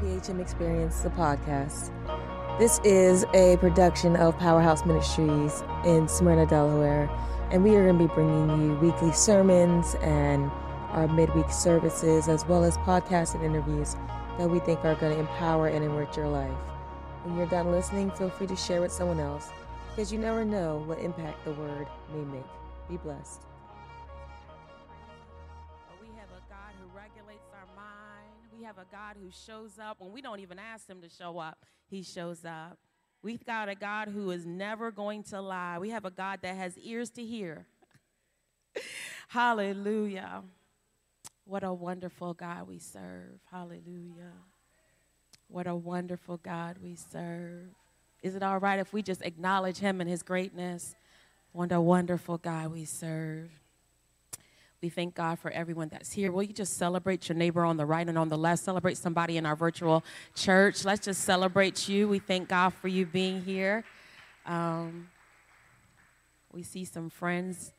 PHM Experience, the podcast. This is a production of Powerhouse Ministries in Smyrna, Delaware, and we are going to be bringing you weekly sermons and our midweek services, as well as podcasts and interviews that we think are going to empower and enrich your life. When you're done listening, feel free to share with someone else because you never know what impact the word may make. Be blessed. A God who shows up when we don't even ask him to show up. He shows up. We've got a God who is never going to lie. We have a God that has ears to hear. Hallelujah. What a wonderful God we serve. Hallelujah. What a wonderful God we serve. Is it all right if we just acknowledge him and his greatness? What a wonderful God we serve. We thank God for everyone that's here. Will you just celebrate your neighbor on the right and on the left? Celebrate somebody in our virtual church. Let's just celebrate you. We thank God for you being here. Um, we see some friends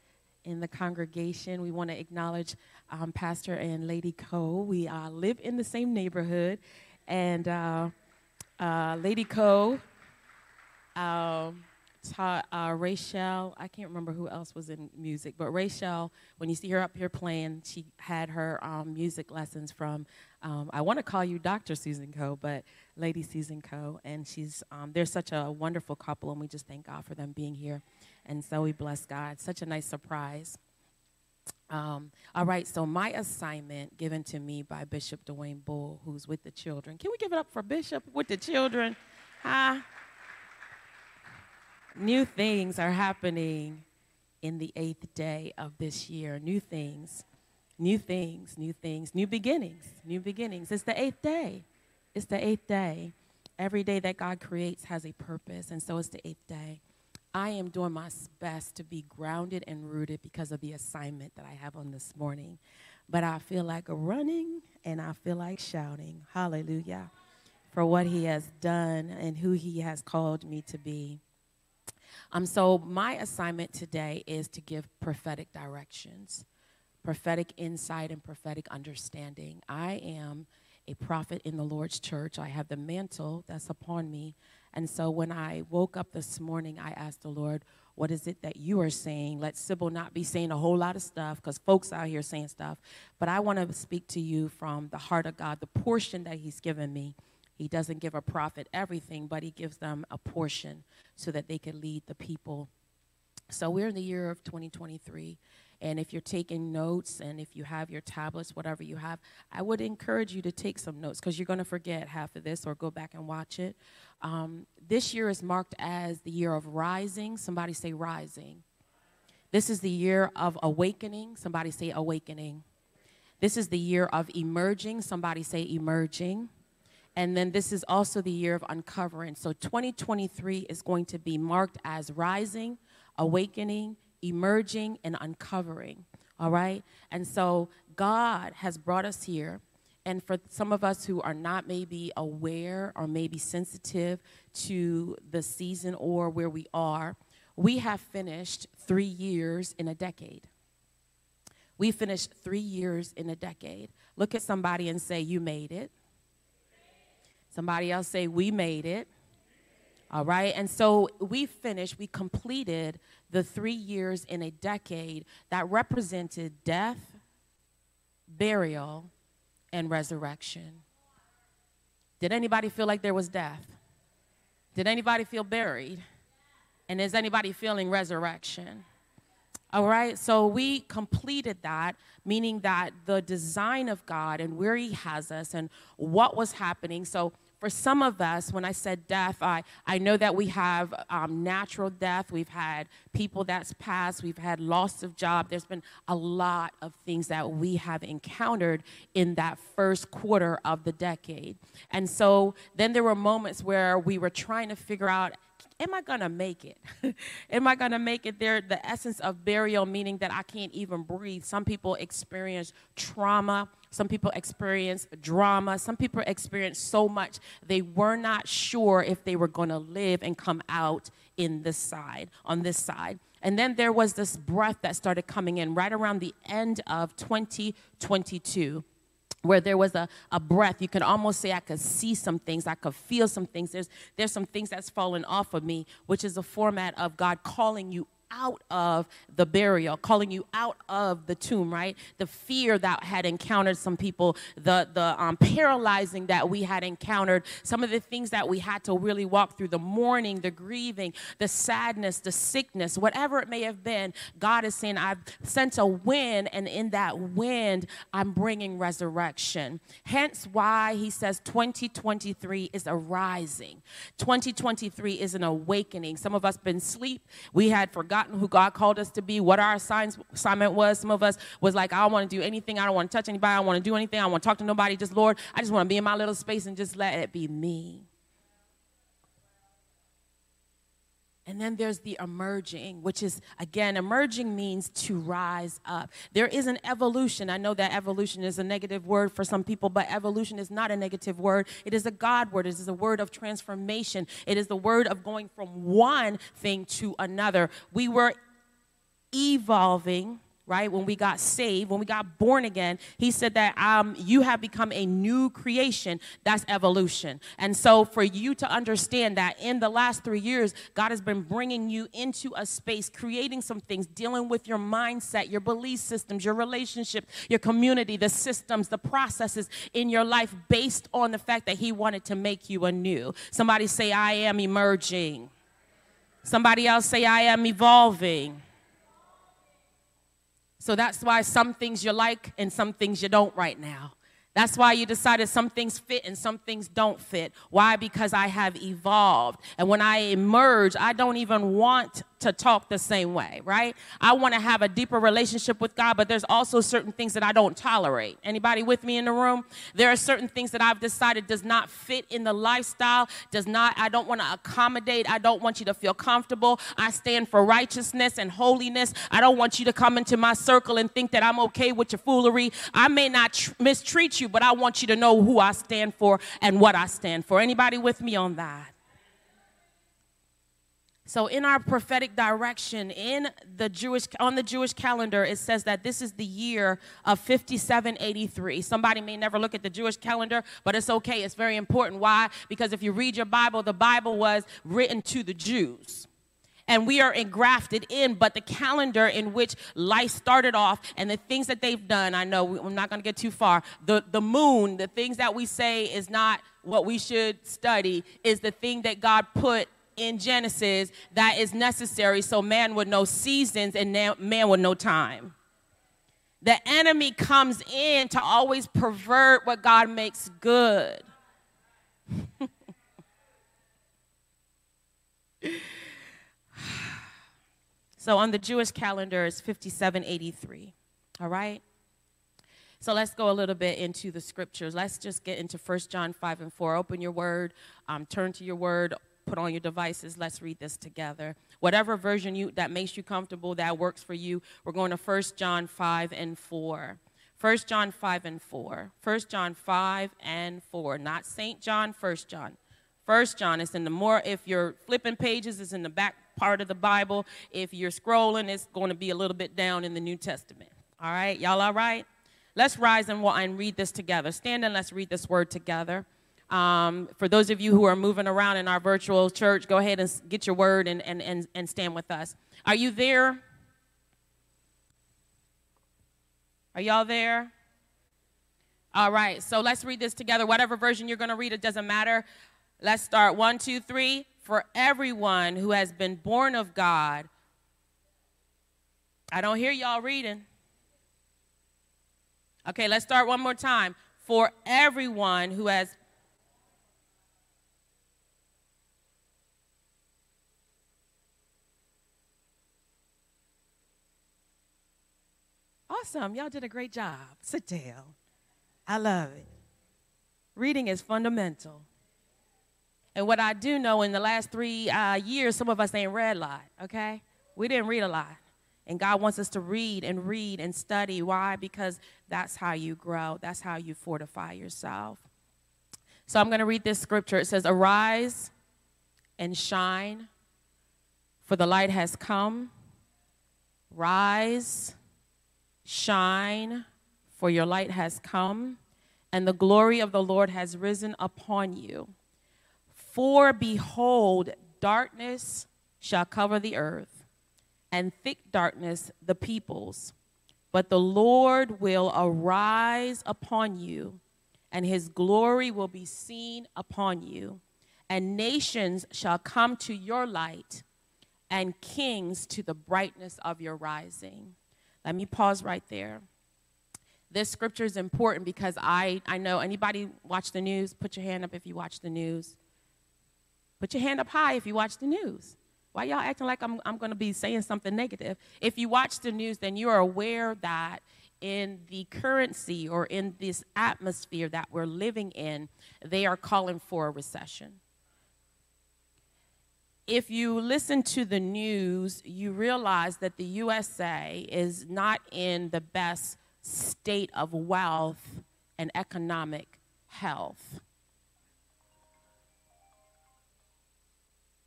in the congregation. We want to acknowledge um, Pastor and Lady Co. We uh, live in the same neighborhood, and uh, uh, Lady Co. Um, taught uh, Rachel. I can't remember who else was in music, but Rachel, when you see her up here playing, she had her um, music lessons from. Um, I want to call you Dr. Susan Co, but Lady Susan Co, and she's um, they're such a wonderful couple, and we just thank God for them being here, and so we bless God. Such a nice surprise. Um, all right, so my assignment given to me by Bishop Dwayne Bull, who's with the children. Can we give it up for Bishop with the children? Huh? New things are happening in the eighth day of this year. New things, new things, new things, new beginnings, new beginnings. It's the eighth day. It's the eighth day. Every day that God creates has a purpose, and so it's the eighth day. I am doing my best to be grounded and rooted because of the assignment that I have on this morning. But I feel like running and I feel like shouting. Hallelujah. For what he has done and who he has called me to be. Um, so, my assignment today is to give prophetic directions, prophetic insight, and prophetic understanding. I am a prophet in the Lord's church. I have the mantle that's upon me. And so, when I woke up this morning, I asked the Lord, What is it that you are saying? Let Sybil not be saying a whole lot of stuff because folks out here saying stuff. But I want to speak to you from the heart of God, the portion that He's given me. He doesn't give a prophet everything, but he gives them a portion so that they can lead the people. So we're in the year of 2023. And if you're taking notes and if you have your tablets, whatever you have, I would encourage you to take some notes because you're going to forget half of this or go back and watch it. Um, this year is marked as the year of rising. Somebody say rising. This is the year of awakening. Somebody say awakening. This is the year of emerging. Somebody say emerging. And then this is also the year of uncovering. So 2023 is going to be marked as rising, awakening, emerging, and uncovering. All right? And so God has brought us here. And for some of us who are not maybe aware or maybe sensitive to the season or where we are, we have finished three years in a decade. We finished three years in a decade. Look at somebody and say, You made it. Somebody else say, We made it. All right. And so we finished, we completed the three years in a decade that represented death, burial, and resurrection. Did anybody feel like there was death? Did anybody feel buried? And is anybody feeling resurrection? All right, so we completed that, meaning that the design of God and where He has us and what was happening. So, for some of us, when I said death, I, I know that we have um, natural death. We've had people that's passed. We've had loss of job. There's been a lot of things that we have encountered in that first quarter of the decade. And so then there were moments where we were trying to figure out am I going to make it? am I going to make it there? The essence of burial, meaning that I can't even breathe. Some people experience trauma. Some people experience drama. Some people experience so much they were not sure if they were going to live and come out in this side, on this side. And then there was this breath that started coming in right around the end of 2022. Where there was a, a breath. You could almost say i could see some things. I could feel some things. There's there's some things that's fallen off of me which is a format of god calling you out of the burial, calling you out of the tomb, right? The fear that had encountered some people, the, the um, paralyzing that we had encountered, some of the things that we had to really walk through the mourning, the grieving, the sadness, the sickness, whatever it may have been. God is saying, I've sent a wind, and in that wind, I'm bringing resurrection. Hence why he says 2023 is a rising, 2023 is an awakening. Some of us been asleep, we had forgotten who God called us to be, what our assignment was. Some of us was like, I don't want to do anything. I don't want to touch anybody. I don't want to do anything. I don't want to talk to nobody. Just, Lord, I just want to be in my little space and just let it be me. And then there's the emerging, which is, again, emerging means to rise up. There is an evolution. I know that evolution is a negative word for some people, but evolution is not a negative word. It is a God word. It is a word of transformation. It is the word of going from one thing to another. We were evolving right? When we got saved, when we got born again, he said that um, you have become a new creation. That's evolution. And so, for you to understand that in the last three years, God has been bringing you into a space, creating some things, dealing with your mindset, your belief systems, your relationship, your community, the systems, the processes in your life based on the fact that he wanted to make you anew. Somebody say, I am emerging. Somebody else say, I am evolving. So that's why some things you like and some things you don't right now. That's why you decided some things fit and some things don't fit. Why? Because I have evolved. And when I emerge, I don't even want to talk the same way, right? I want to have a deeper relationship with God, but there's also certain things that I don't tolerate. Anybody with me in the room? There are certain things that I've decided does not fit in the lifestyle, does not I don't want to accommodate. I don't want you to feel comfortable. I stand for righteousness and holiness. I don't want you to come into my circle and think that I'm okay with your foolery. I may not tr- mistreat you, but I want you to know who I stand for and what I stand for. Anybody with me on that? So in our prophetic direction in the Jewish on the Jewish calendar it says that this is the year of 5783. Somebody may never look at the Jewish calendar, but it's okay. It's very important. Why? Because if you read your Bible, the Bible was written to the Jews and we are engrafted in. But the calendar in which life started off and the things that they've done, I know I'm not going to get too far. The, the moon, the things that we say is not what we should study, is the thing that God put in Genesis that is necessary so man would know seasons and man would know time. The enemy comes in to always pervert what God makes good. so on the Jewish calendar, it's 5783. All right? So let's go a little bit into the scriptures. Let's just get into 1 John 5 and 4. Open your word, um, turn to your word, put on your devices. Let's read this together. Whatever version you that makes you comfortable, that works for you. We're going to 1 John 5 and 4. 1 John 5 and 4. 1 John 5 and 4. Not St. John, 1 John. 1 John is in the more, if you're flipping pages, it's in the back part of the Bible. If you're scrolling, it's going to be a little bit down in the New Testament. All right, y'all all right? Let's rise and, and read this together. Stand and let's read this word together. Um, for those of you who are moving around in our virtual church, go ahead and get your word and, and, and, and stand with us. Are you there? Are y'all there? All right, so let's read this together. Whatever version you're going to read, it doesn't matter. Let's start. One, two, three. For everyone who has been born of God, I don't hear y'all reading. Okay, let's start one more time. For everyone who has Awesome. Y'all did a great job. Sit down. I love it. Reading is fundamental. And what I do know in the last three uh, years, some of us ain't read a lot, okay? We didn't read a lot. And God wants us to read and read and study. Why? Because that's how you grow, that's how you fortify yourself. So I'm going to read this scripture. It says, Arise and shine, for the light has come. Rise shine, for your light has come, and the glory of the Lord has risen upon you. For behold, darkness shall cover the earth, and thick darkness the peoples. But the Lord will arise upon you, and his glory will be seen upon you. And nations shall come to your light, and kings to the brightness of your rising. Let me pause right there. This scripture is important because I, I know anybody watch the news? Put your hand up if you watch the news. Put your hand up high if you watch the news. Why y'all acting like I'm, I'm going to be saying something negative? If you watch the news, then you are aware that in the currency or in this atmosphere that we're living in, they are calling for a recession. If you listen to the news, you realize that the USA is not in the best state of wealth and economic health.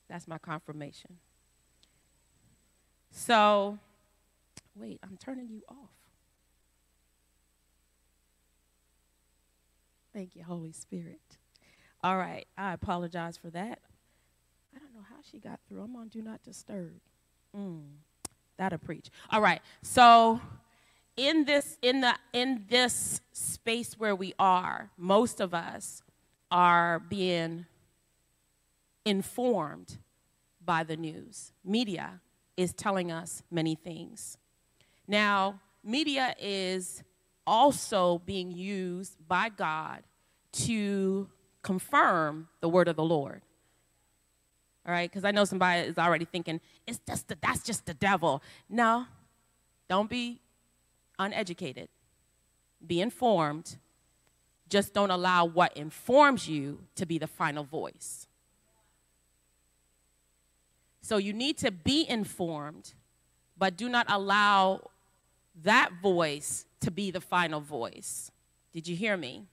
That's my confirmation. So, wait, I'm turning you off. Thank you, Holy Spirit. All right, I apologize for that. I don't know how she got through. I'm on Do Not Disturb. Mm, that'll preach. All right, so in this in the in this space where we are, most of us are being informed by the news. Media is telling us many things. Now, media is also being used by God to confirm the word of the Lord. All right, because I know somebody is already thinking, it's just the, that's just the devil. No, don't be uneducated. Be informed. Just don't allow what informs you to be the final voice. So you need to be informed, but do not allow that voice to be the final voice. Did you hear me?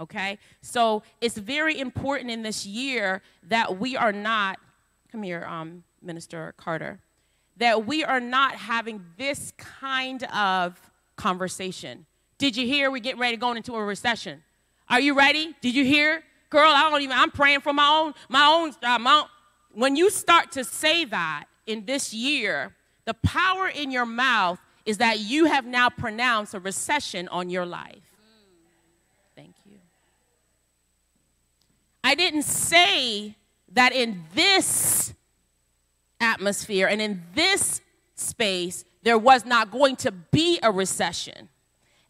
Okay? So it's very important in this year that we are not, come here, um, Minister Carter, that we are not having this kind of conversation. Did you hear we're getting ready to go into a recession? Are you ready? Did you hear? Girl, I don't even, I'm praying for my own, my own, uh, my own when you start to say that in this year, the power in your mouth is that you have now pronounced a recession on your life. Thank you. I didn't say that in this atmosphere and in this space there was not going to be a recession.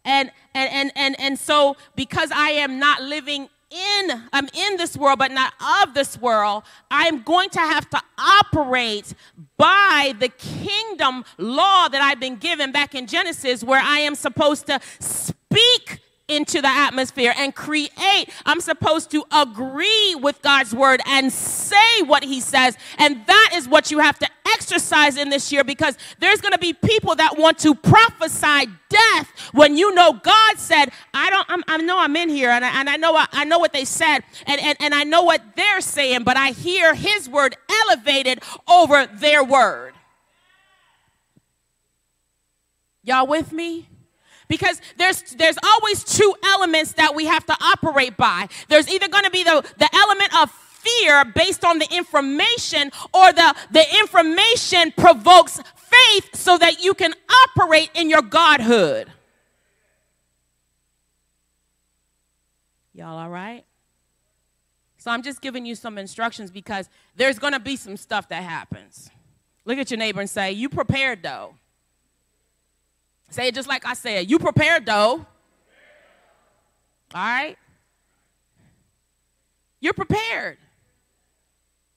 And and and and, and so because I am not living in I'm in this world but not of this world, I'm going to have to operate by the kingdom law that I've been given back in Genesis where I am supposed to speak into the atmosphere and create. I'm supposed to agree with God's word and say what he says. And that is what you have to exercise in this year because there's going to be people that want to prophesy death when you know God said, I don't, I'm, i know I'm in here and I, and I know, I, I know what they said and, and, and I know what they're saying, but I hear his word elevated over their word. Y'all with me? Because there's there's always two elements that we have to operate by. There's either going to be the, the element of fear based on the information or the, the information provokes faith so that you can operate in your godhood. Y'all all right? So I'm just giving you some instructions because there's going to be some stuff that happens. Look at your neighbor and say, You prepared though. Say it just like I said. You prepared though. All right? You're prepared.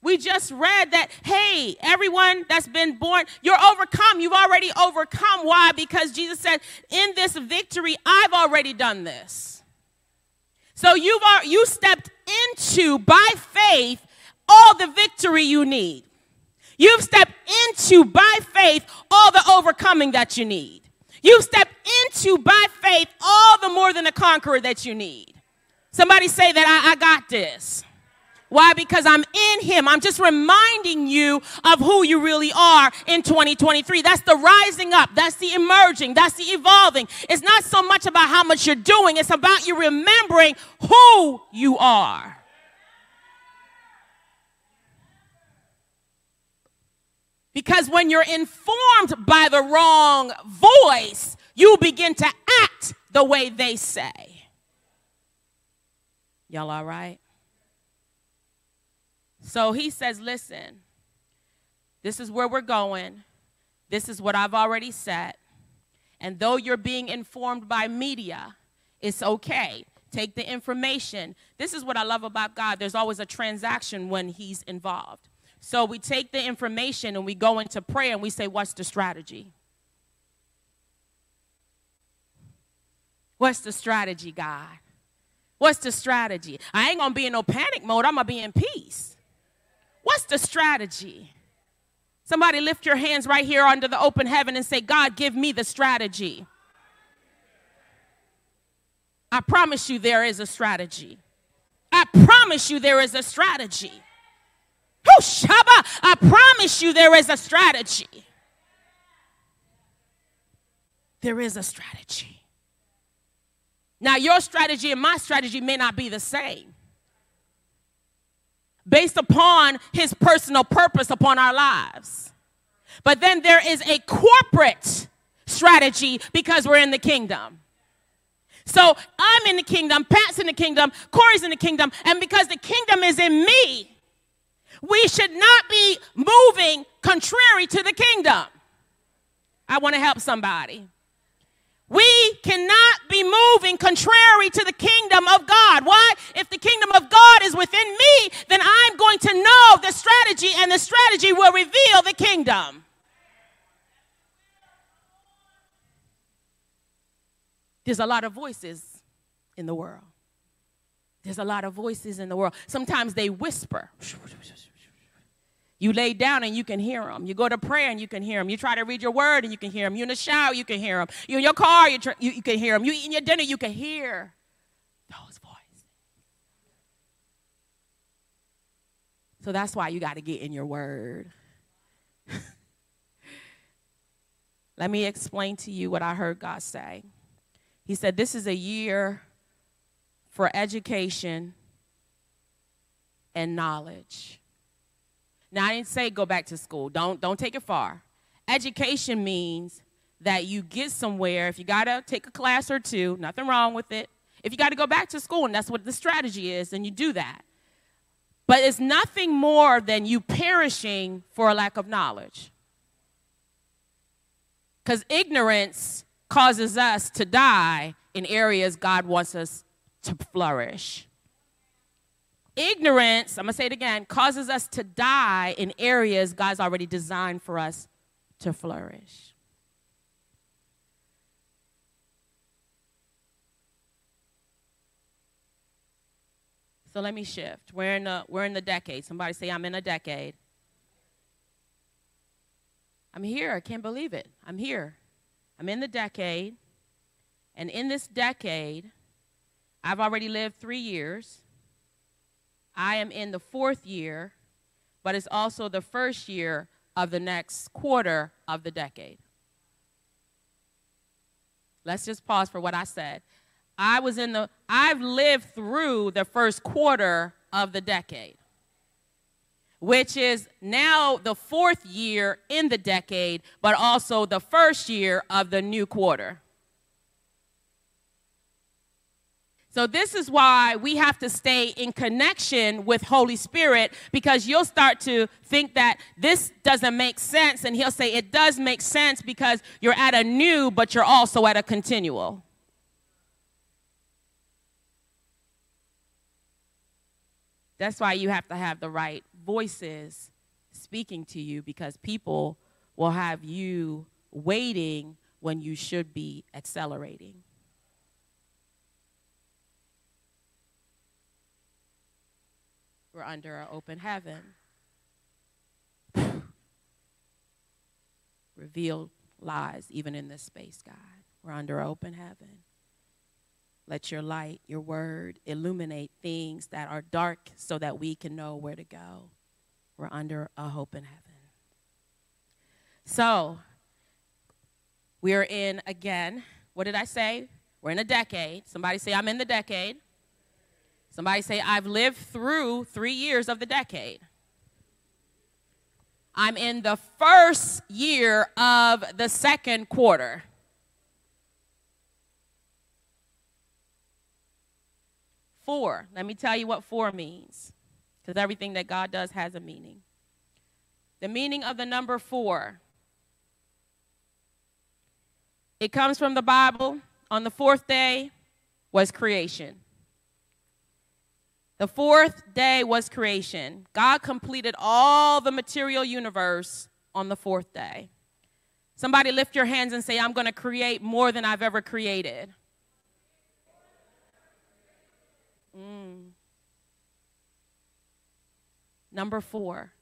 We just read that, hey, everyone that's been born, you're overcome. You've already overcome. Why? Because Jesus said, in this victory, I've already done this. So you've you stepped into by faith all the victory you need. You've stepped into by faith all the overcoming that you need. You step into by faith all the more than a conqueror that you need. Somebody say that I, I got this. Why? Because I'm in Him. I'm just reminding you of who you really are in 2023. That's the rising up, that's the emerging, that's the evolving. It's not so much about how much you're doing, it's about you remembering who you are. Because when you're informed by the wrong voice, you begin to act the way they say. Y'all all right? So he says, Listen, this is where we're going. This is what I've already said. And though you're being informed by media, it's okay. Take the information. This is what I love about God. There's always a transaction when He's involved. So we take the information and we go into prayer and we say, What's the strategy? What's the strategy, God? What's the strategy? I ain't gonna be in no panic mode, I'm gonna be in peace. What's the strategy? Somebody lift your hands right here under the open heaven and say, God, give me the strategy. I promise you there is a strategy. I promise you there is a strategy. I promise you there is a strategy. There is a strategy. Now, your strategy and my strategy may not be the same based upon his personal purpose upon our lives. But then there is a corporate strategy because we're in the kingdom. So I'm in the kingdom, Pat's in the kingdom, Corey's in the kingdom, and because the kingdom is in me, we should not be moving contrary to the kingdom. I want to help somebody. We cannot be moving contrary to the kingdom of God. Why? If the kingdom of God is within me, then I'm going to know the strategy, and the strategy will reveal the kingdom. There's a lot of voices in the world. There's a lot of voices in the world. Sometimes they whisper. You lay down and you can hear them. You go to prayer and you can hear them. You try to read your word and you can hear them. You're in the shower, you can hear them. You're in your car, you, try, you, you can hear them. You eating your dinner, you can hear those voices. So that's why you got to get in your word. Let me explain to you what I heard God say. He said, This is a year for education and knowledge. Now, I didn't say go back to school. Don't, don't take it far. Education means that you get somewhere. If you got to take a class or two, nothing wrong with it. If you got to go back to school, and that's what the strategy is, then you do that. But it's nothing more than you perishing for a lack of knowledge. Because ignorance causes us to die in areas God wants us to flourish. Ignorance, I'm to say it again, causes us to die in areas God's already designed for us to flourish. So let me shift. We're in the, we're in the decade. Somebody say, I'm in a decade. I'm here. I can't believe it. I'm here. I'm in the decade. And in this decade, I've already lived three years. I am in the fourth year, but it's also the first year of the next quarter of the decade. Let's just pause for what I said. I was in the, I've lived through the first quarter of the decade, which is now the fourth year in the decade, but also the first year of the new quarter. So this is why we have to stay in connection with Holy Spirit because you'll start to think that this doesn't make sense and he'll say it does make sense because you're at a new but you're also at a continual. That's why you have to have the right voices speaking to you because people will have you waiting when you should be accelerating. We're under an open heaven. Reveal lies even in this space, God. We're under open heaven. Let your light, your word, illuminate things that are dark so that we can know where to go. We're under a hope in heaven. So, we are in again. What did I say? We're in a decade. Somebody say, I'm in the decade. Somebody say, I've lived through three years of the decade. I'm in the first year of the second quarter. Four. Let me tell you what four means, because everything that God does has a meaning. The meaning of the number four it comes from the Bible. On the fourth day was creation. The fourth day was creation. God completed all the material universe on the fourth day. Somebody lift your hands and say, I'm going to create more than I've ever created. Mm. Number four.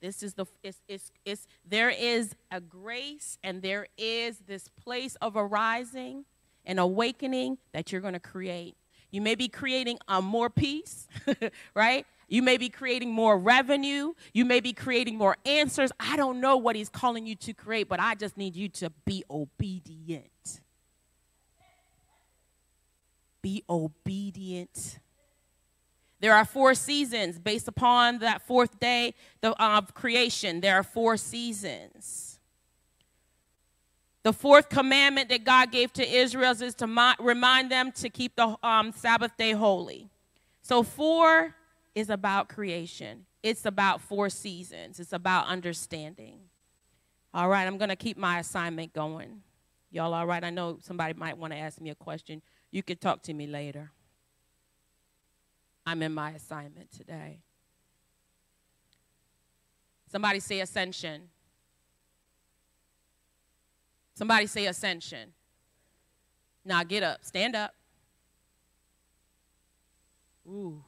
This is the it's, it's, it's there is a grace and there is this place of arising and awakening that you're going to create. You may be creating a more peace, right? You may be creating more revenue. You may be creating more answers. I don't know what he's calling you to create, but I just need you to be obedient. Be obedient. There are four seasons based upon that fourth day of creation. There are four seasons. The fourth commandment that God gave to Israel is to remind them to keep the um, Sabbath day holy. So, four is about creation, it's about four seasons, it's about understanding. All right, I'm going to keep my assignment going. Y'all all right? I know somebody might want to ask me a question. You could talk to me later. I'm in my assignment today. Somebody say ascension. Somebody say ascension. Now get up, stand up. Ooh.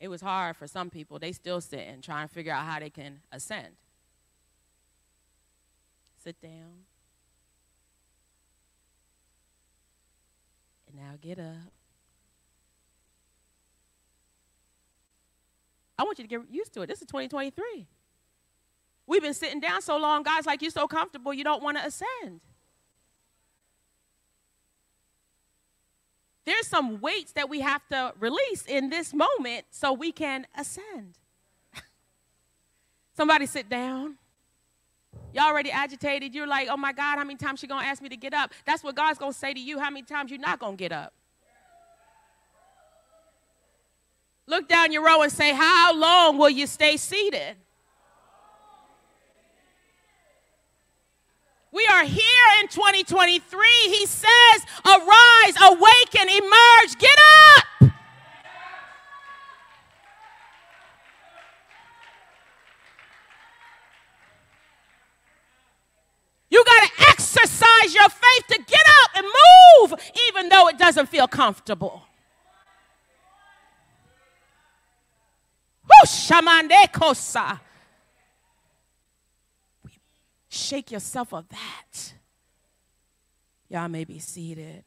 It was hard for some people. They still sitting, trying to figure out how they can ascend. Sit down. And now get up. I want you to get used to it. This is 2023. We've been sitting down so long, God's like, you're so comfortable, you don't want to ascend. There's some weights that we have to release in this moment so we can ascend. Somebody sit down. Y'all already agitated. You're like, oh my God, how many times she gonna ask me to get up? That's what God's gonna say to you. How many times you're not gonna get up? Look down your row and say, How long will you stay seated? We are here in 2023. He says, Arise, awaken, emerge, get up. You got to exercise your faith to get up and move, even though it doesn't feel comfortable. Shamandekosa. Shake yourself of that. Y'all may be seated.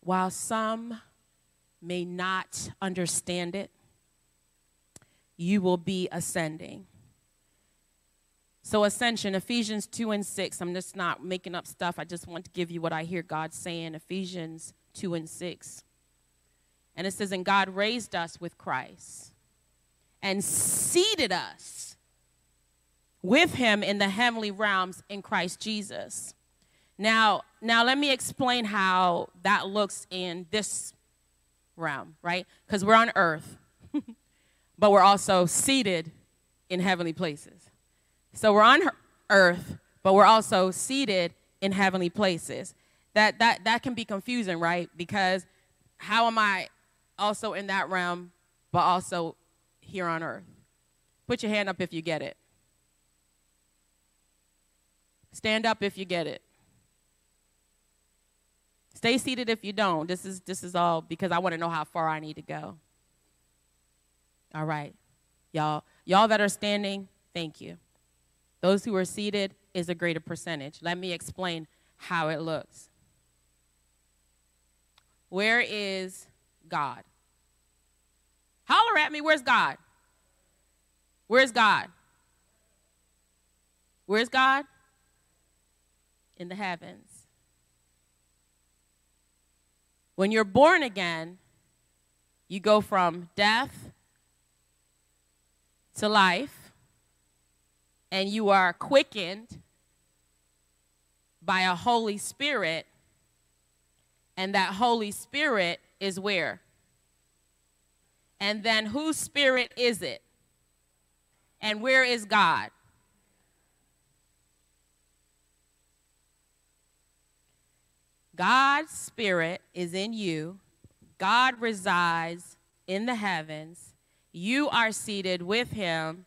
While some may not understand it, you will be ascending. So, ascension, Ephesians 2 and 6. I'm just not making up stuff. I just want to give you what I hear God saying. Ephesians 2 and 6. And it says, And God raised us with Christ and seated us with him in the heavenly realms in Christ Jesus. Now, now let me explain how that looks in this realm, right? Because we're on earth, but we're also seated in heavenly places. So we're on earth, but we're also seated in heavenly places. That, that, that can be confusing, right? Because how am I also in that realm, but also here on earth? Put your hand up if you get it. Stand up if you get it. Stay seated if you don't. This is this is all because I want to know how far I need to go. All right. Y'all Y'all that are standing, thank you. Those who are seated is a greater percentage. Let me explain how it looks. Where is God? Holler at me, where's God? Where's God? Where's God? In the heavens. When you're born again, you go from death to life, and you are quickened by a Holy Spirit, and that Holy Spirit is where? And then whose spirit is it? And where is God? God's spirit is in you. God resides in the heavens. You are seated with him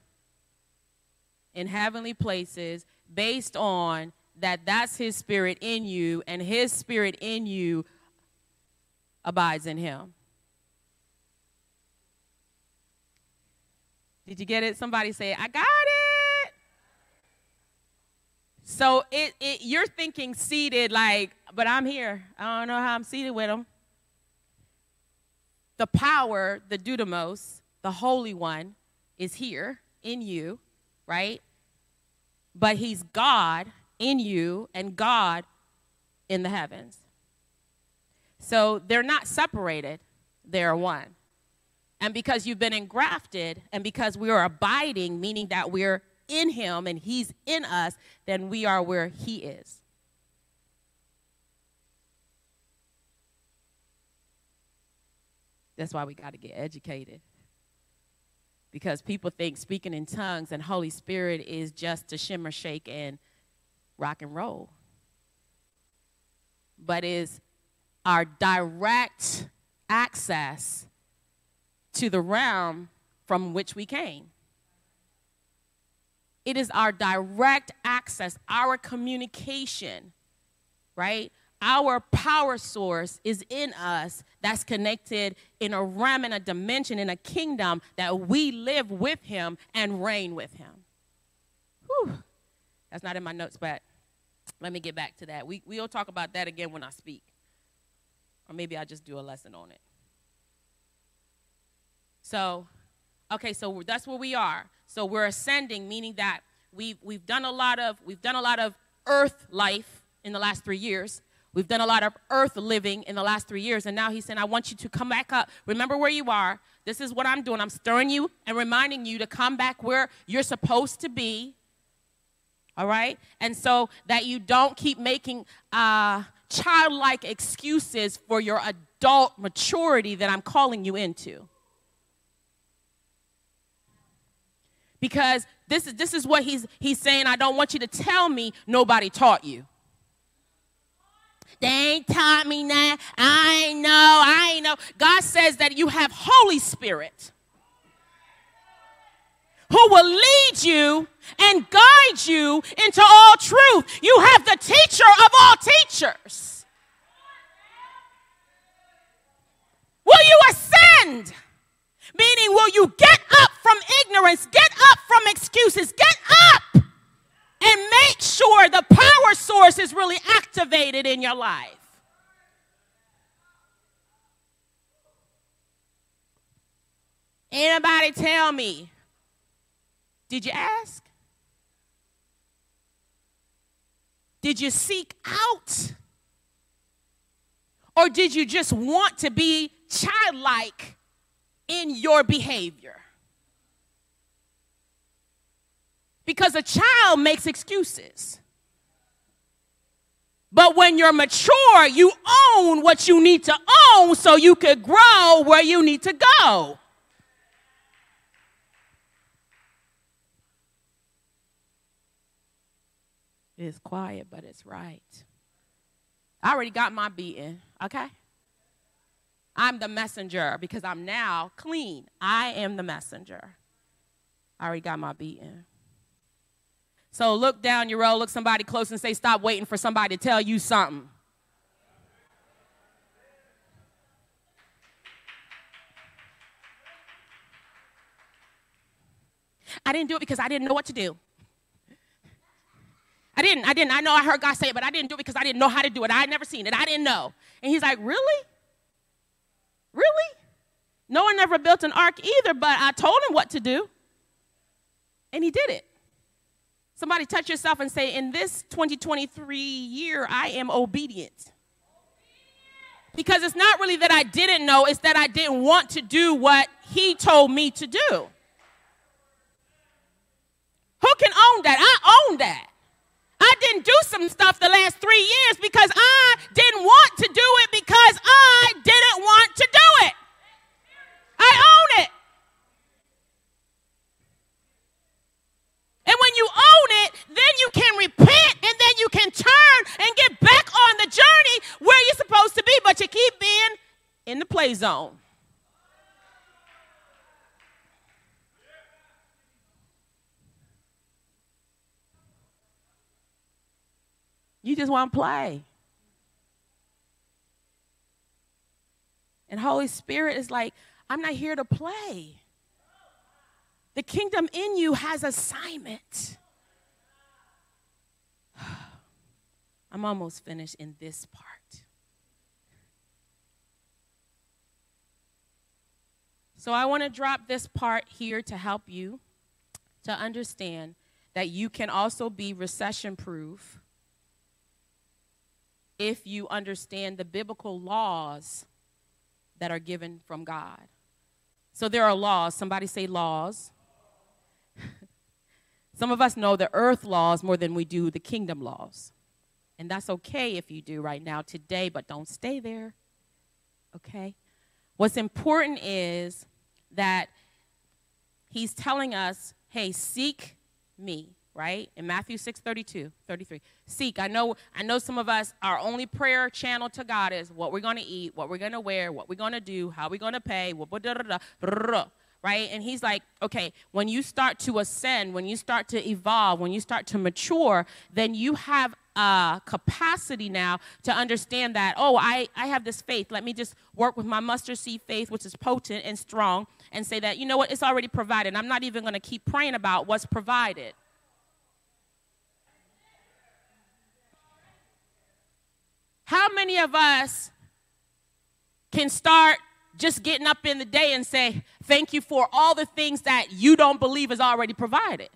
in heavenly places based on that that's his spirit in you and his spirit in you abides in him. Did you get it? Somebody say, I got it. So it, it you're thinking seated like, but I'm here. I don't know how I'm seated with him. The power, the dunamis, the Holy One, is here in you, right? But he's God in you and God in the heavens. So they're not separated, they're one. And because you've been engrafted and because we are abiding, meaning that we're in him and he's in us, then we are where he is. That's why we got to get educated. Because people think speaking in tongues and Holy Spirit is just to shimmer, shake, and rock and roll. But is our direct access to the realm from which we came. It is our direct access, our communication, right? Our power source is in us that's connected in a realm, in a dimension, in a kingdom that we live with Him and reign with Him. Whew. That's not in my notes, but let me get back to that. We, we'll talk about that again when I speak. Or maybe I'll just do a lesson on it. So, okay, so that's where we are. So we're ascending, meaning that we've, we've done a lot of we've done a lot of earth life in the last three years. We've done a lot of earth living in the last three years, and now he's saying, I want you to come back up. Remember where you are. This is what I'm doing. I'm stirring you and reminding you to come back where you're supposed to be. All right? And so that you don't keep making uh, childlike excuses for your adult maturity that I'm calling you into. Because this is, this is what he's, he's saying. I don't want you to tell me nobody taught you. They ain't taught me that. I ain't know. I ain't know. God says that you have Holy Spirit who will lead you and guide you into all truth. You have the teacher of all teachers. Will you ascend? Meaning, will you get up from ignorance, get up from excuses, get up and make sure the power source is really activated in your life? Anybody tell me did you ask? Did you seek out? Or did you just want to be childlike in your behavior? Because a child makes excuses. But when you're mature, you own what you need to own so you could grow where you need to go. It's quiet, but it's right. I already got my beating, okay? I'm the messenger because I'm now clean. I am the messenger. I already got my beating. So look down your row, look somebody close and say, Stop waiting for somebody to tell you something. I didn't do it because I didn't know what to do. I didn't, I didn't. I know I heard God say it, but I didn't do it because I didn't know how to do it. I had never seen it. I didn't know. And he's like, Really? Really? Noah never built an ark either, but I told him what to do. And he did it. Somebody touch yourself and say, In this 2023 year, I am obedient. Because it's not really that I didn't know, it's that I didn't want to do what he told me to do. Who can own that? I own that. I didn't do some stuff the last three years because I didn't want to do it because I didn't want to do it. I own it. And when you own it, then you can repent and then you can turn and get back on the journey where you're supposed to be, but you keep being in the play zone. You just want to play. And Holy Spirit is like, I'm not here to play. The kingdom in you has assignment. I'm almost finished in this part. So I want to drop this part here to help you to understand that you can also be recession proof if you understand the biblical laws that are given from God. So there are laws. Somebody say laws. Some of us know the earth laws more than we do the kingdom laws. And that's okay if you do right now, today, but don't stay there. Okay? What's important is that he's telling us, hey, seek me right? In Matthew 6 32, 33. Seek. I know, I know some of us, our only prayer channel to God is what we're going to eat, what we're going to wear, what we're going to do, how we're going to pay, right? And he's like, okay, when you start to ascend, when you start to evolve, when you start to mature, then you have a capacity now to understand that, oh, I, I have this faith. Let me just work with my mustard seed faith, which is potent and strong, and say that, you know what, it's already provided. I'm not even going to keep praying about what's provided. How many of us can start just getting up in the day and say, Thank you for all the things that you don't believe is already provided?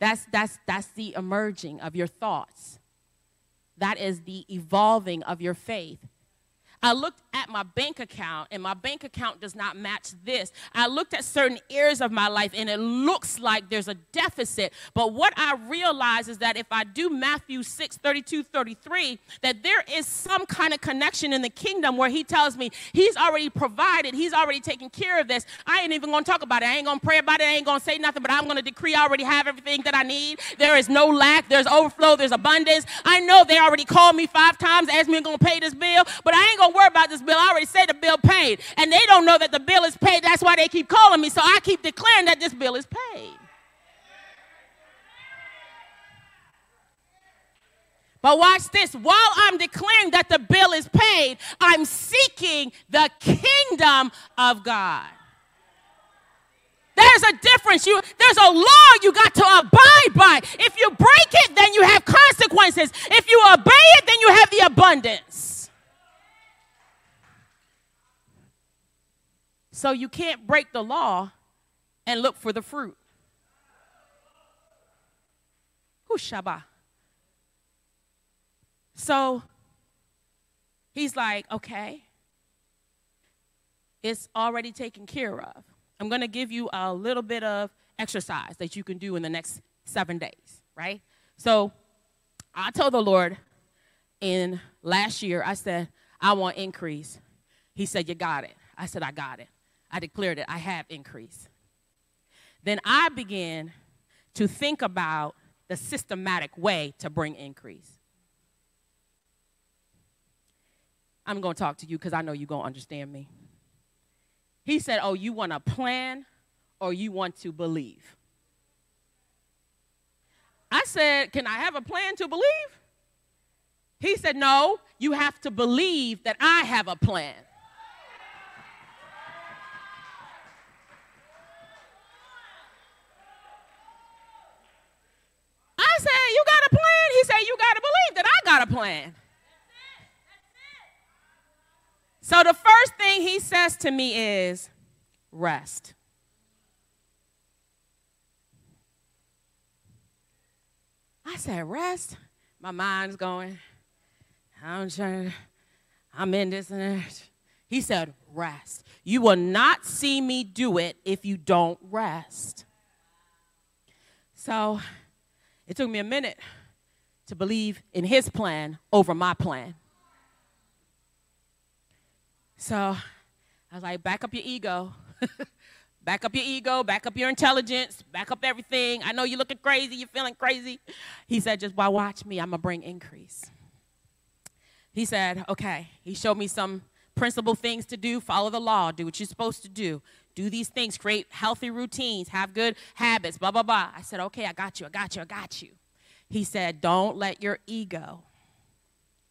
That's, that's, that's the emerging of your thoughts. That is the evolving of your faith. I looked at my bank account and my bank account does not match this. I looked at certain areas of my life and it looks like there's a deficit. But what I realize is that if I do Matthew 6 32 33, that there is some kind of connection in the kingdom where he tells me he's already provided, he's already taken care of this. I ain't even gonna talk about it. I ain't gonna pray about it. I ain't gonna say nothing, but I'm gonna decree I already have everything that I need. There is no lack, there's overflow, there's abundance. I know they already called me five times, asked me I'm gonna pay this bill, but I ain't gonna worry about this bill. I already said the bill paid. And they don't know that the bill is paid. That's why they keep calling me. So I keep declaring that this bill is paid. But watch this. While I'm declaring that the bill is paid, I'm seeking the kingdom of God. There's a difference. You, there's a law you got to abide by. If you break it, then you have consequences. If you obey it, then you have the abundance. So you can't break the law and look for the fruit. Hushaba. So he's like, okay, it's already taken care of. I'm going to give you a little bit of exercise that you can do in the next seven days, right? So I told the Lord in last year, I said, I want increase. He said, You got it. I said, I got it. I declared it, I have increase. Then I began to think about the systematic way to bring increase. I'm going to talk to you because I know you're going to understand me. He said, Oh, you want a plan or you want to believe? I said, Can I have a plan to believe? He said, No, you have to believe that I have a plan. Plan. He said, You got to believe that I got a plan. That's it. That's it. So the first thing he says to me is rest. I said, rest. My mind's going. I'm trying. I'm in this and that. He said, rest. You will not see me do it if you don't rest. So it took me a minute to believe in his plan over my plan. So I was like, back up your ego. back up your ego, back up your intelligence, back up everything. I know you're looking crazy, you're feeling crazy. He said, just while watch me, I'm gonna bring increase. He said, okay. He showed me some principal things to do, follow the law, do what you're supposed to do. Do these things, create healthy routines, have good habits, blah, blah, blah. I said, okay, I got you, I got you, I got you. He said, Don't let your ego,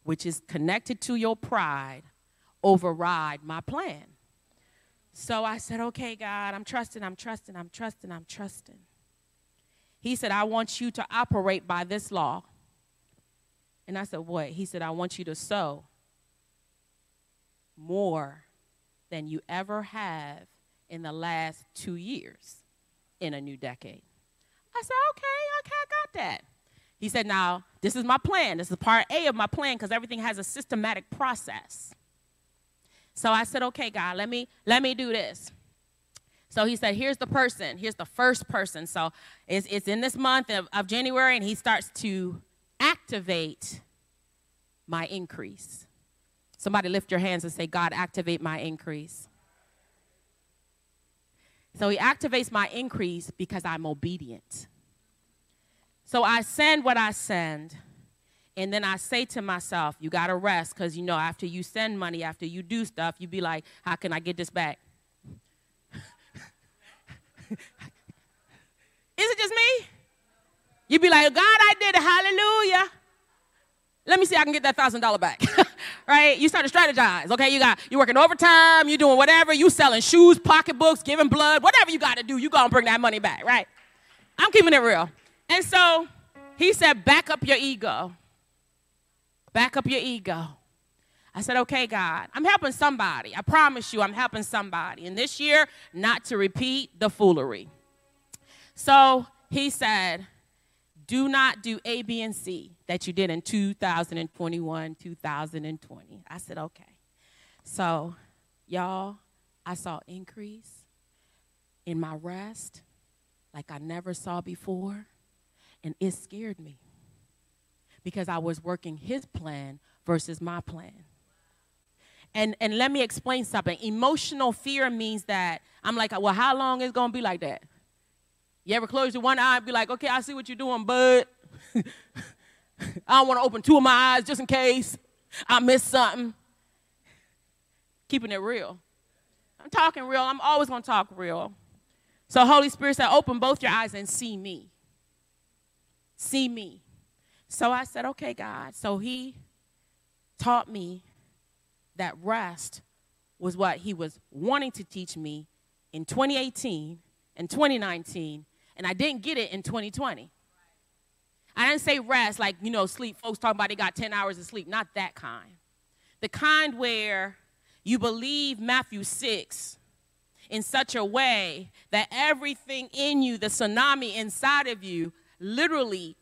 which is connected to your pride, override my plan. So I said, Okay, God, I'm trusting, I'm trusting, I'm trusting, I'm trusting. He said, I want you to operate by this law. And I said, What? He said, I want you to sow more than you ever have in the last two years in a new decade. I said, Okay, okay, I got that. He said, Now, this is my plan. This is part A of my plan because everything has a systematic process. So I said, Okay, God, let me let me do this. So he said, Here's the person. Here's the first person. So it's, it's in this month of, of January, and he starts to activate my increase. Somebody lift your hands and say, God, activate my increase. So he activates my increase because I'm obedient. So I send what I send. And then I say to myself, you got to rest because you know, after you send money, after you do stuff, you'd be like, how can I get this back? Is it just me? You be like, God, I did it. Hallelujah. Let me see I can get that thousand dollar back. right? You start to strategize. Okay, you got you working overtime, you doing whatever, you selling shoes, pocketbooks, giving blood, whatever you got to do, you gonna bring that money back, right? I'm keeping it real. And so he said, back up your ego. Back up your ego. I said, okay, God, I'm helping somebody. I promise you, I'm helping somebody. And this year, not to repeat the foolery. So he said, do not do A, B, and C that you did in 2021, 2020. I said, okay. So, y'all, I saw increase in my rest like I never saw before. And it scared me because I was working his plan versus my plan. And, and let me explain something. Emotional fear means that I'm like, well, how long is it going to be like that? You ever close your one eye and be like, okay, I see what you're doing, bud. I don't want to open two of my eyes just in case I miss something. Keeping it real. I'm talking real. I'm always going to talk real. So Holy Spirit said, open both your eyes and see me see me. So I said, okay, God. So he taught me that rest was what he was wanting to teach me in 2018 and 2019, and I didn't get it in 2020. I didn't say rest like, you know, sleep. Folks talking about they got 10 hours of sleep. Not that kind. The kind where you believe Matthew 6 in such a way that everything in you, the tsunami inside of you, literally.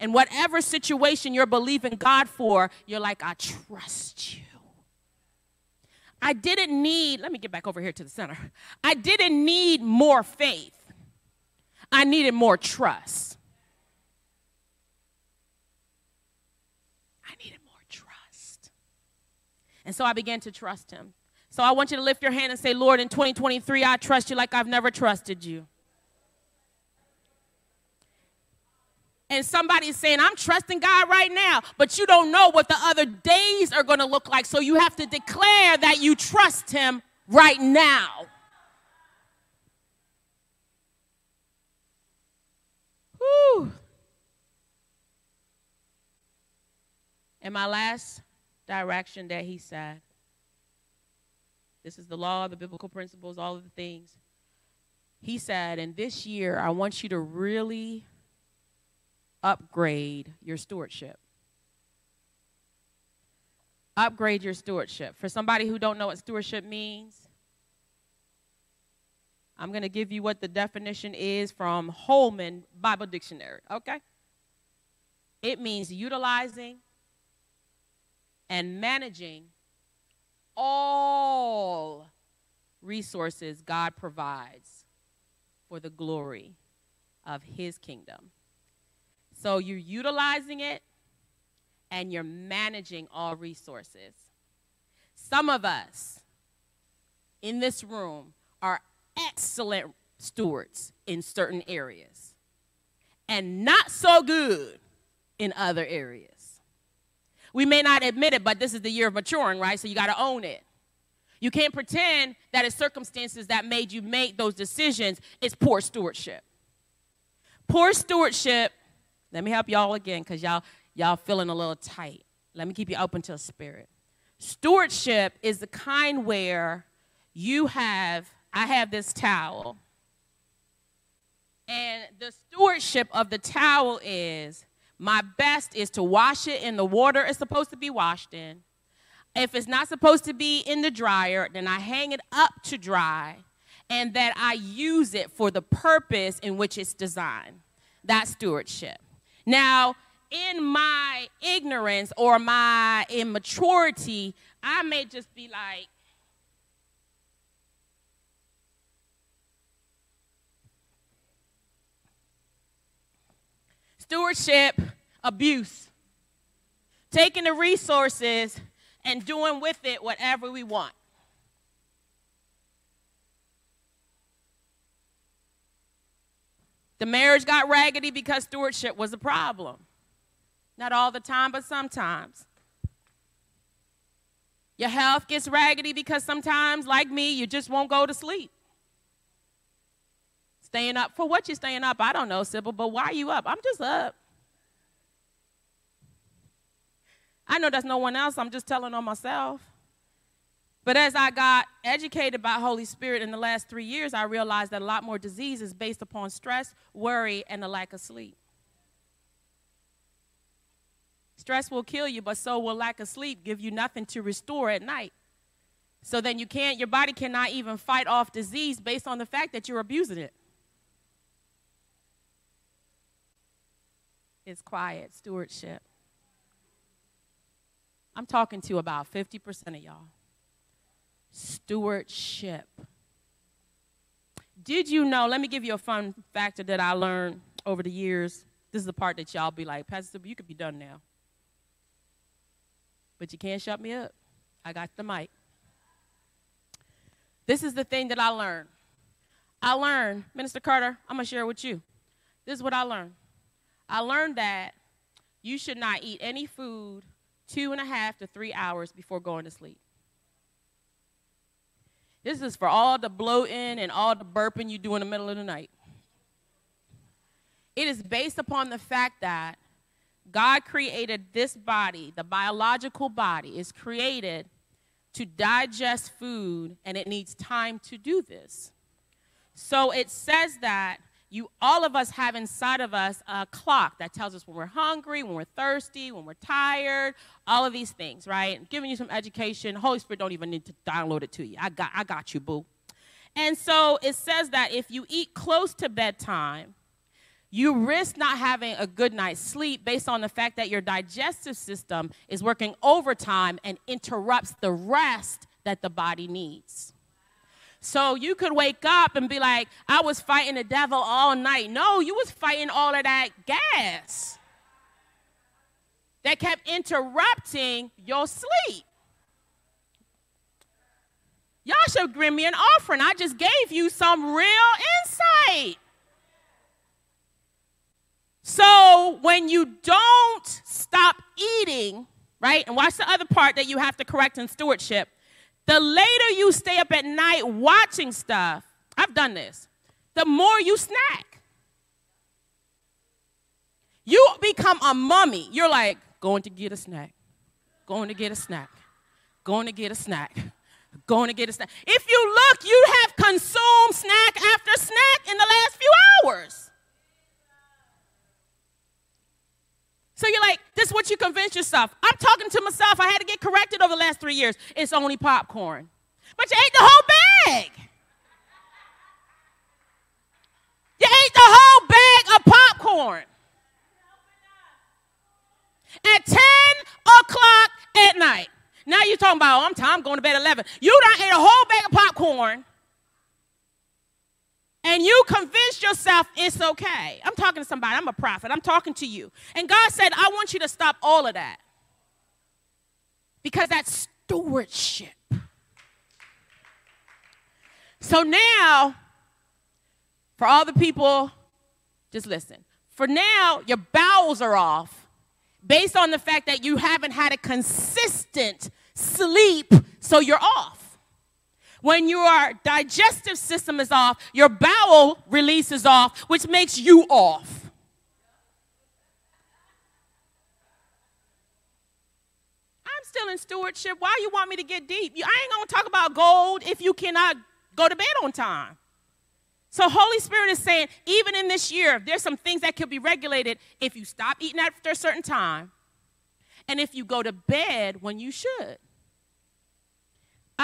And whatever situation you're believing God for, you're like, I trust you. I didn't need, let me get back over here to the center. I didn't need more faith, I needed more trust. I needed more trust. And so I began to trust Him. So I want you to lift your hand and say, Lord, in 2023, I trust you like I've never trusted you. And somebody's saying, I'm trusting God right now, but you don't know what the other days are going to look like. So you have to declare that you trust Him right now. Whew. And my last direction that he said this is the law, the biblical principles, all of the things. He said, and this year, I want you to really upgrade your stewardship. Upgrade your stewardship. For somebody who don't know what stewardship means, I'm going to give you what the definition is from Holman Bible Dictionary, okay? It means utilizing and managing all resources God provides for the glory of His kingdom. So you're utilizing it and you're managing all resources. Some of us in this room are excellent stewards in certain areas and not so good in other areas. We may not admit it, but this is the year of maturing, right? So you got to own it. You can't pretend that it's circumstances that made you make those decisions. It's poor stewardship. Poor stewardship. Let me help y'all again, because y'all y'all feeling a little tight. Let me keep you open to a spirit. Stewardship is the kind where you have, I have this towel. And the stewardship of the towel is my best is to wash it in the water it's supposed to be washed in. If it's not supposed to be in the dryer, then I hang it up to dry and that I use it for the purpose in which it's designed. That's stewardship. Now, in my ignorance or my immaturity, I may just be like, stewardship abuse. Taking the resources and doing with it whatever we want. The marriage got raggedy because stewardship was a problem. Not all the time, but sometimes. Your health gets raggedy because sometimes, like me, you just won't go to sleep. Staying up. For what you're staying up? I don't know, Sybil, but why are you up? I'm just up. I know that's no one else. I'm just telling on myself. But as I got educated by Holy Spirit in the last three years, I realized that a lot more disease is based upon stress, worry, and a lack of sleep. Stress will kill you, but so will lack of sleep give you nothing to restore at night. So then you can't, your body cannot even fight off disease based on the fact that you're abusing it. It's quiet stewardship. I'm talking to about 50% of y'all. Stewardship. Did you know? Let me give you a fun factor that I learned over the years. This is the part that y'all be like, Pastor, you could be done now. But you can't shut me up. I got the mic. This is the thing that I learned. I learned, Minister Carter, I'm going to share with you. This is what I learned. I learned that you should not eat any food two and a half to three hours before going to sleep. This is for all the bloating and all the burping you do in the middle of the night. It is based upon the fact that God created this body, the biological body is created to digest food and it needs time to do this. So it says that you all of us have inside of us a clock that tells us when we're hungry, when we're thirsty, when we're tired, all of these things, right? I'm giving you some education. Holy Spirit don't even need to download it to you. I got I got you, boo. And so it says that if you eat close to bedtime, you risk not having a good night's sleep based on the fact that your digestive system is working overtime and interrupts the rest that the body needs. So you could wake up and be like, I was fighting the devil all night. No, you was fighting all of that gas that kept interrupting your sleep. Y'all should bring me an offering. I just gave you some real insight. So when you don't stop eating, right, and watch the other part that you have to correct in stewardship the later you stay up at night watching stuff, I've done this, the more you snack. You become a mummy. You're like, going to get a snack, going to get a snack, going to get a snack, going to get a snack. If you look, you have consumed snack after snack in the last few hours. This is what you convince yourself. I'm talking to myself. I had to get corrected over the last three years. It's only popcorn. But you ate the whole bag. You ate the whole bag of popcorn. At 10 o'clock at night. Now you're talking about, oh, I'm, time, I'm going to bed at 11. You done ate a whole bag of popcorn and you convinced yourself it's okay. I'm talking to somebody, I'm a prophet, I'm talking to you. And God said, I want you to stop all of that because that's stewardship. So now, for all the people, just listen. For now, your bowels are off based on the fact that you haven't had a consistent sleep, so you're off. When your digestive system is off, your bowel release is off, which makes you off. I'm still in stewardship. Why you want me to get deep? I ain't gonna talk about gold if you cannot go to bed on time. So Holy Spirit is saying, even in this year, there's some things that could be regulated if you stop eating after a certain time, and if you go to bed when you should.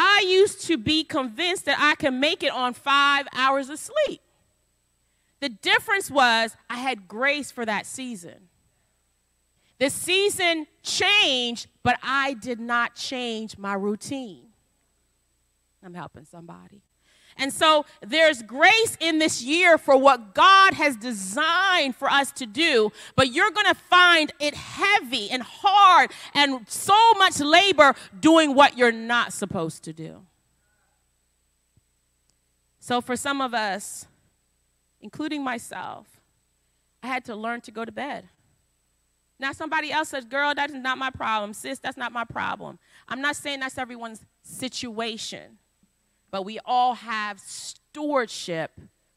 I used to be convinced that I can make it on five hours of sleep. The difference was I had grace for that season. The season changed, but I did not change my routine. I'm helping somebody. And so there's grace in this year for what God has designed for us to do, but you're going to find it heavy and hard and so much labor doing what you're not supposed to do. So for some of us, including myself, I had to learn to go to bed. Now, somebody else says, Girl, that is not my problem. Sis, that's not my problem. I'm not saying that's everyone's situation. But we all have stewardship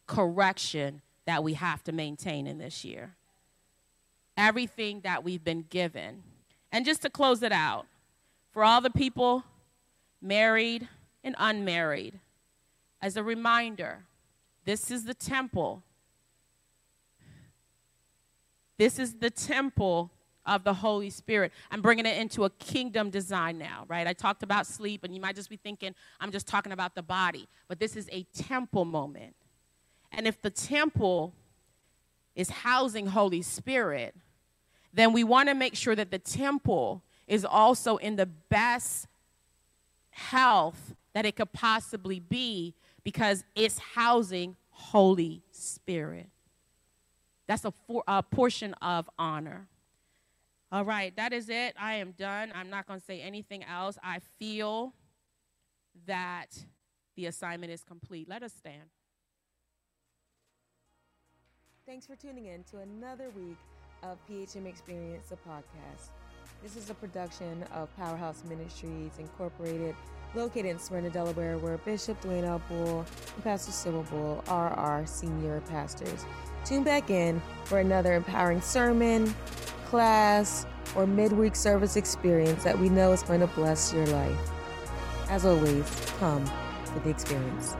correction that we have to maintain in this year. Everything that we've been given. And just to close it out, for all the people married and unmarried, as a reminder, this is the temple. This is the temple of the Holy Spirit. I'm bringing it into a kingdom design now, right? I talked about sleep, and you might just be thinking, I'm just talking about the body. But this is a temple moment. And if the temple is housing Holy Spirit, then we want to make sure that the temple is also in the best health that it could possibly be because it's housing Holy Spirit. That's a, for, a portion of honor. All right, that is it. I am done. I'm not going to say anything else. I feel that the assignment is complete. Let us stand. Thanks for tuning in to another week of PHM Experience, the podcast. This is a production of Powerhouse Ministries Incorporated, located in Smyrna, Delaware, where Bishop Dwayne L. Bull and Pastor Sybil Bull are our senior pastors. Tune back in for another empowering sermon, class, or midweek service experience that we know is going to bless your life. As always, come for the experience.